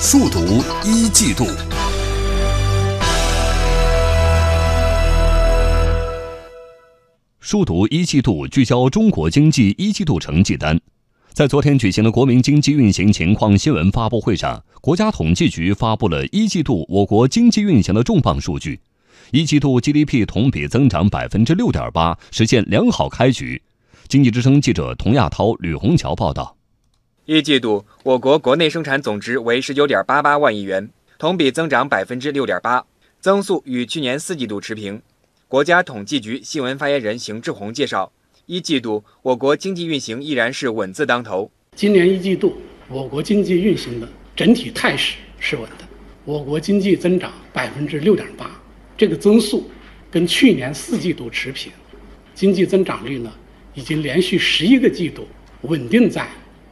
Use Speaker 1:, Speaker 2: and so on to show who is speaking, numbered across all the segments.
Speaker 1: 速读一季度。数读一季度聚焦中国经济一季度成绩单。在昨天举行的国民经济运行情况新闻发布会上，国家统计局发布了一季度我国经济运行的重磅数据。一季度 GDP 同比增长百分之六点八，实现良好开局。经济之声记者童亚涛、吕红桥报道。
Speaker 2: 一季度，我国国内生产总值为十九点八八万亿元，同比增长百分之六点八，增速与去年四季度持平。国家统计局新闻发言人邢志宏介绍，一季度我国经济运行依然是稳字当头。
Speaker 3: 今年一季度，我国经济运行的整体态势是稳的，我国经济增长百分之六点八，这个增速跟去年四季度持平，经济增长率呢已经连续十一个季度稳定在。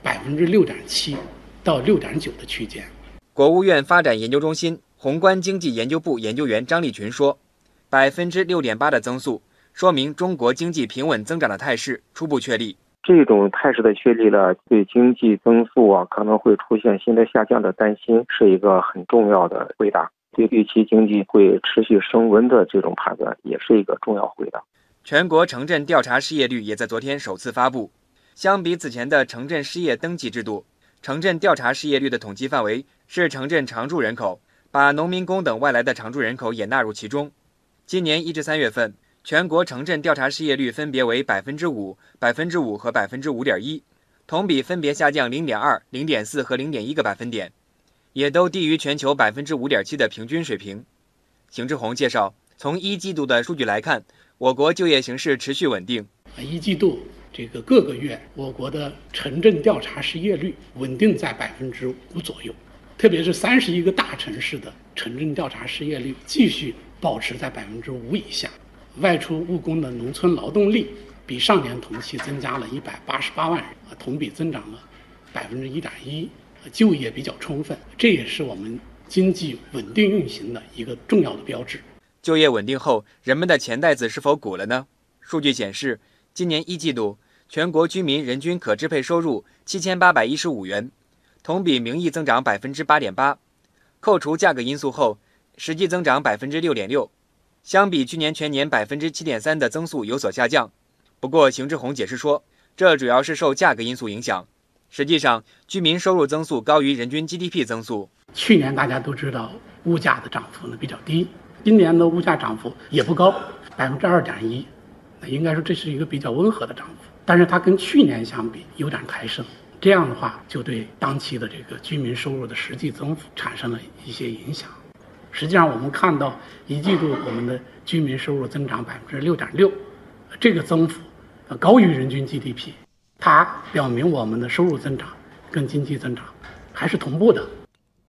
Speaker 3: 百分之六点七到六点九的区间。
Speaker 2: 国务院发展研究中心宏观经济研究部研究员张立群说：“百分之六点八的增速，说明中国经济平稳增长的态势初步确立。
Speaker 4: 这种态势的确立了，对经济增速啊可能会出现新的下降的担心，是一个很重要的回答。对预期经济会持续升温的这种判断，也是一个重要回答。”
Speaker 2: 全国城镇调查失业率也在昨天首次发布。相比此前的城镇失业登记制度，城镇调查失业率的统计范围是城镇常住人口，把农民工等外来的常住人口也纳入其中。今年一至三月份，全国城镇调查失业率分别为百分之五、百分之五和百分之五点一，同比分别下降零点二、零点四和零点一个百分点，也都低于全球百分之五点七的平均水平。邢志宏介绍，从一季度的数据来看，我国就业形势持续稳定。
Speaker 3: 一季度。这个各个月，我国的城镇调查失业率稳定在百分之五左右，特别是三十一个大城市的城镇调查失业率继续保持在百分之五以下。外出务工的农村劳动力比上年同期增加了一百八十八万人，同比增长了百分之一点一，就业比较充分，这也是我们经济稳定运行的一个重要的标志。
Speaker 2: 就业稳定后，人们的钱袋子是否鼓了呢？数据显示，今年一季度。全国居民人均可支配收入七千八百一十五元，同比名义增长百分之八点八，扣除价格因素后，实际增长百分之六点六，相比去年全年百分之七点三的增速有所下降。不过，邢志宏解释说，这主要是受价格因素影响。实际上，居民收入增速高于人均 GDP 增速。
Speaker 3: 去年大家都知道物价的涨幅呢比较低，今年的物价涨幅也不高，百分之二点一，应该说这是一个比较温和的涨幅。但是它跟去年相比有点抬升，这样的话就对当期的这个居民收入的实际增幅产生了一些影响。实际上，我们看到一季度我们的居民收入增长百分之六点六，这个增幅高于人均 GDP，它表明我们的收入增长跟经济增长还是同步的。